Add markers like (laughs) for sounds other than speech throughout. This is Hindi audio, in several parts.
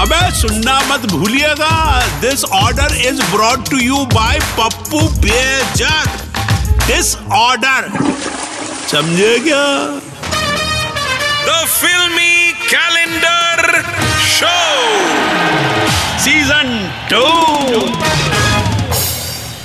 अबे, सुनना मत भूलिएगा। This order is brought to you by Pappu Bejak. This order समझे क्या? द फिल्मी कैलेंडर शो सीज़न टू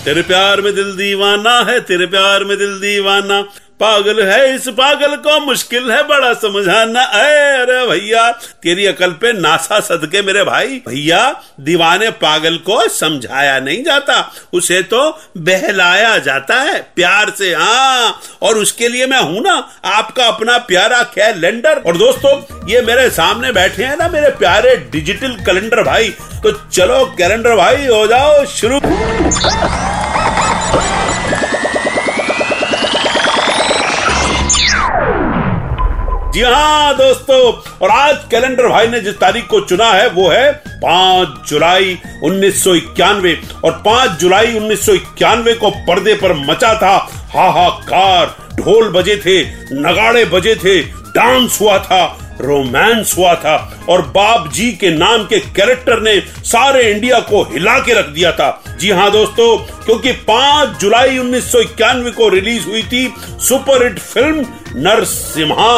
तेरे प्यार में दिल दीवाना है, तेरे प्यार में दिल दीवाना। पागल है इस पागल को, मुश्किल है बड़ा समझाना। अरे अरे भैया, तेरी अकल पे नासा सदके मेरे भाई। भैया, दीवाने पागल को समझाया नहीं जाता, उसे तो बहलाया जाता है प्यार से। हाँ और उसके लिए मैं हूँ ना, आपका अपना प्यारा कैलेंडर। और दोस्तों, ये मेरे सामने बैठे हैं ना मेरे प्यारे डिजिटल कैलेंडर भाई तो चलो कैलेंडर भाई, हो जाओ, शुरू। जी हाँ दोस्तों, और आज कैलेंडर भाई ने जिस तारीख को चुना है, वो है पाँच जुलाई उन्नीस सौ इक्यानवे। और पाँच जुलाई उन्नीस सौ इक्यानवे को पर्दे पर मचा था, हाहाकार, ढोल बजे थे, नगाड़े बजे थे, डांस हुआ था रोमांस हुआ था और बाप जी के नाम के कैरेक्टर ने सारे इंडिया को हिला के रख दिया था। जी हाँ दोस्तों क्योंकि 5 जुलाई उन्नीस सौ इक्यानवे को रिलीज़ हुई थी सुपरहिट फ़िल्म नरसिम्हा।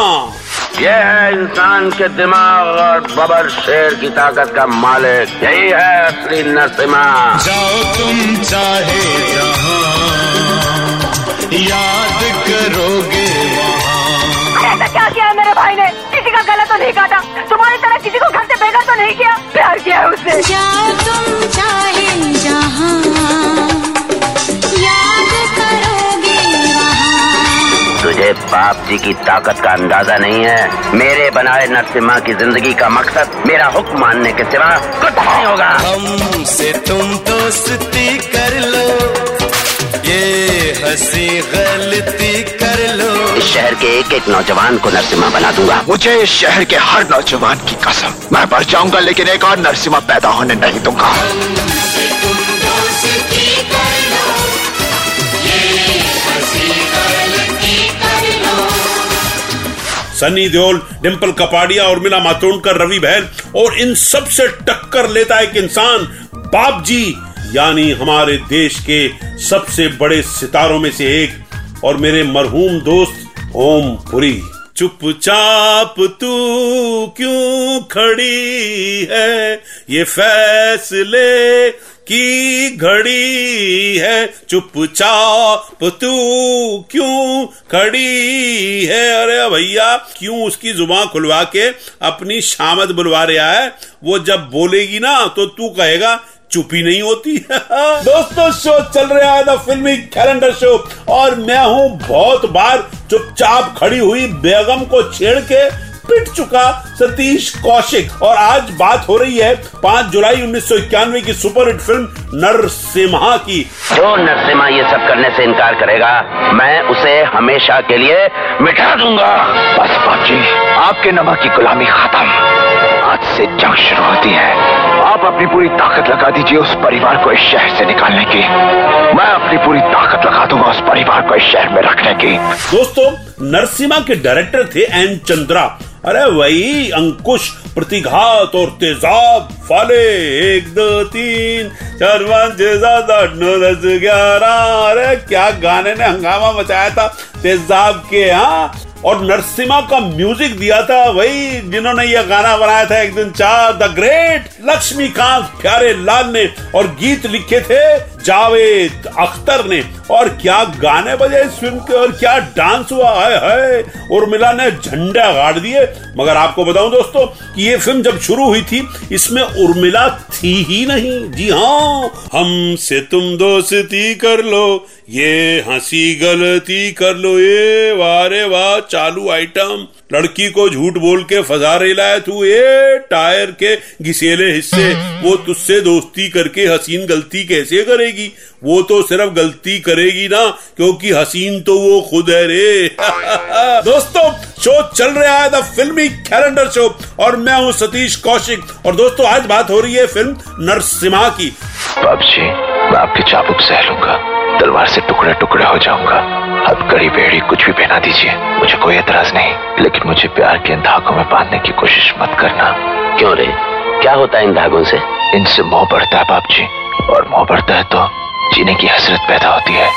यह है इंसान के दिमाग और बबर शेर की ताकत का मालिक। यही है असली नरसिम्हा। जाओ तुम चाहे जहाँ याद करोगे मेरे भाई ने किसी का गला तो नहीं काटा। तुम्हारी तरह किसी को घर से बेघर तो नहीं किया। प्यार किया है उससे जाओ तुम चाहे जहाँ याद करोगे वहाँ। तुझे बाप जी की ताकत का अंदाज़ा नहीं है। मेरे बनाए नरसिम्हा की ज़िंदगी का मकसद मेरा हुक्म मानने के सिवा कुछ नहीं होगा। हमसे तुम दोस्ती कर लो। ये हँसी गलती कर लो। इस शहर के एक एक नौजवान को नरसिम्हा बना दूँगा। मुझे इस शहर के हर नौजवान की कसम। मैं मर जाऊँगा लेकिन एक और नरसिम्हा पैदा होने नहीं दूँगा। सनी देओल डिम्पल कपाड़िया और मिला मातोंडकर रवि बहल और इन सबसे टक्कर लेता एक इंसान बाप जी यानी हमारे देश के सबसे बड़े सितारों में से एक। और मेरे मरहूम दोस्त ओम पुरी। चुपचाप तू क्यों खड़ी है? ये फैसले की घड़ी है। चुपचाप तू क्यों खड़ी है? अरे भैया, क्यों उसकी ज़ुबान खुलवा के अपनी शामत बुलवा रहा है? वो जब बोलेगी ना तो तू कहेगा चुपी नहीं होती। (laughs) दोस्तों शो चल रहा है द फिल्मी कैलेंडर शो और मैं हूँ बहुत बार चुपचाप खड़ी हुई बेगम को छेड़ के पिट चुका सतीश कौशिक। और आज बात हो रही है 5 जुलाई उन्नीस सौ इक्यानवे की सुपरहिट फ़िल्म नरसिम्हा की। जो नरसिम्हा ये सब करने से इनकार करेगा मैं उसे हमेशा के लिए मिटा दूँगा। बस आपके नमक की गुलामी खत्म। आज से जंग शुरू होती है। आप अपनी पूरी ताकत लगा दीजिए उस परिवार को इस शहर से निकालने की। मैं अपनी पूरी ताकत लगा दूँगा उस परिवार हक है शहर में रखने की। दोस्तों, नरसिम्हा के डायरेक्टर थे एन चंद्रा। अरे वही अंकुश, प्रतिघात और तेजाब फाले एक, दो, तीन, चार, पाँच, छह नौ, दस, ग्यारह। अरे क्या गाने ने हंगामा मचाया था तेजाब के हाँ? और नरसिम्हा का म्यूज़िक दिया था, वही जिन्होंने यह गाना बनाया था एक दिन, चार द ग्रेट लक्ष्मीकांत, प्यारे लाल ने, और गीत लिखे थे जावेद अख्तर ने और क्या गाने बजे इस फ़िल्म के और क्या डांस हुआ है, है उर्मिला ने झंडा गाड़ दिए। मगर आपको बताऊँ दोस्तों कि ये फ़िल्म जब शुरू हुई थी इसमें उर्मिला थी ही नहीं। जी हाँ हमसे तुम दोस्ती कर लो ये हँसी गलती कर लो ये वारे वाह चालू आइटम लड़की को झूठ बोल के फंसा रेला है, तू ये टायर के घिसेले हिस्से, वो तुझसे दोस्ती करके हसीन गलती कैसे करेगी? वो तो सिर्फ़ गलती करेगी ना, क्योंकि हसीन तो वो खुद है रे। (laughs) दोस्तों, शो चल रहा है द फिल्मी कैलेंडर शो, और मैं हूँ सतीश कौशिक। और दोस्तों, आज बात हो रही है फ़िल्म नरसिम्हा की। जी मैं आपके चाबुक सह लूँगा तलवार से टुकड़े टुकड़े हो जाऊँगा। अब कड़ी बेड़ी कुछ भी पहना दीजिए। मुझे कोई एतराज़ नहीं। लेकिन मुझे प्यार के इन धागों में बांधने की कोशिश मत करना। क्यों रे? क्या होता है इन धागों से? इनसे मोह बढ़ता है बाप जी और मोह बढ़ता है तो जीने की हसरत पैदा होती है।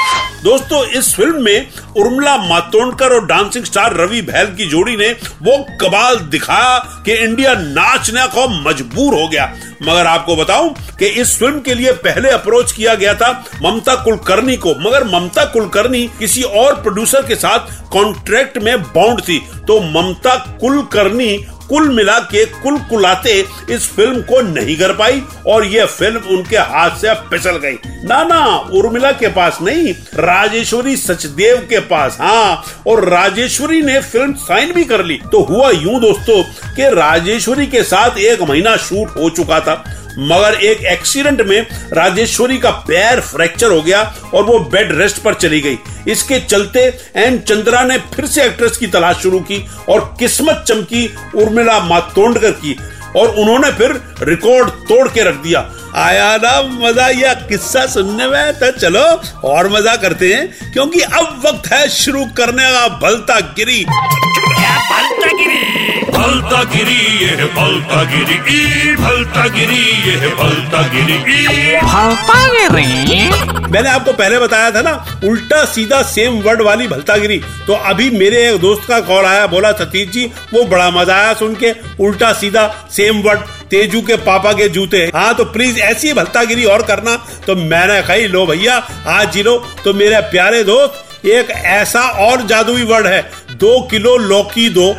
दोस्तों, इस फ़िल्म में उर्मिला मातोंडकर और डांसिंग स्टार रवि बहल की जोड़ी ने वो कमाल दिखाया कि इंडिया नाचने को मजबूर हो गया। मगर आपको बताऊँ कि इस फ़िल्म के लिए पहले अप्रोच किया गया था ममता कुलकर्णी को। मगर ममता कुलकर्णी किसी और प्रोड्यूसर के साथ कॉन्ट्रैक्ट में बाउंड थी। तो ममता कुलकर्णी कुल मिला के कुल कुलाते इस फ़िल्म को नहीं कर पाई और यह फ़िल्म उनके हाथ से फिसल गई। ना ना उर्मिला के पास नहीं, राजेश्वरी सचदेव के पास हाँ और राजेश्वरी ने फ़िल्म साइन भी कर ली। तो हुआ यूँ दोस्तों कि राजेश्वरी के साथ एक महीना शूट हो चुका था। मगर एक एक्सीडेंट में राजेश्वरी का पैर फ्रैक्चर हो गया और वो बेड रेस्ट पर चली गई। इसके चलते एन चंद्रा ने फिर से एक्ट्रेस की तलाश शुरू की और किस्मत चमकी उर्मिला मातोंडकर की और उन्होंने फिर रिकॉर्ड तोड़ के रख दिया। आया ना मज़ा, यह किस्सा सुनने में तो चलो और मज़ा करते हैं, क्योंकि अब वक्त है शुरू करने का भलता गिरी। भलता गिरी ये भलता गिरी ई भलता गिरी ये भलता गिरी ई भलता गिरी मैंने आपको पहले बताया था ना उल्टा सीधा सेम वर्ड वाली भलतागिरी। तो अभी मेरे एक दोस्त का कॉल आया बोला सतीश जी वो बड़ा मज़ा आया सुन के। उल्टा सीधा सेम वर्ड तेजू के पापा के जूते हाँ। तो प्लीज़ ऐसी भलतागिरी और करना। तो मैंने कही लो भैया आज जी लो। तो मेरे प्यारे दोस्त एक ऐसा और जादुई वर्ड है दो किलो लौकी दो।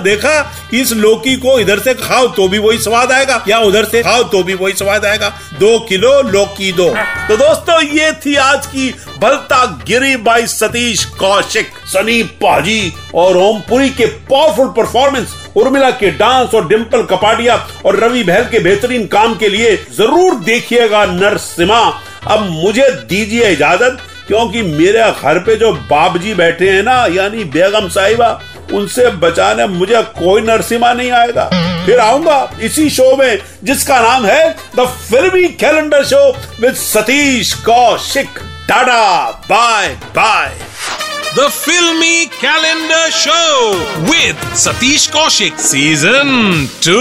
देखा? इस लौकी को इधर से खाओ तो भी वही स्वाद आएगा, या उधर से खाओ तो भी वही स्वाद आएगा। दो किलो लौकी दो। तो दोस्तों, ये थी आज की बलता गिरी बाई सतीश कौशिक, सनी पाजी और ओमपुरी के पावरफुल परफॉर्मेंस उर्मिला के डांस और डिम्पल कपाडिया और रवि बहल के बेहतरीन काम के लिए ज़रूर देखिएगा नरसिम्हा। अब मुझे दीजिए इजाज़त, क्योंकि मेरे घर पे जो बाप जी बैठे हैं ना, यानी बेगम साहिबा उनसे बचाने मुझे कोई नरसिम्हा नहीं आएगा फिर आऊँगा इसी शो में जिसका नाम है the filmy calendar show with Satish Kaushik tata bye bye The Filmy Calendar Show with Satish Kaushik Season 2.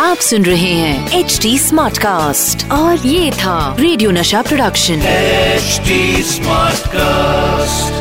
आप सुन रहे हैं एच डी स्मार्ट कास्ट और ये था रेडियो नशा प्रोडक्शन एचडी स्मार्ट Smartcast.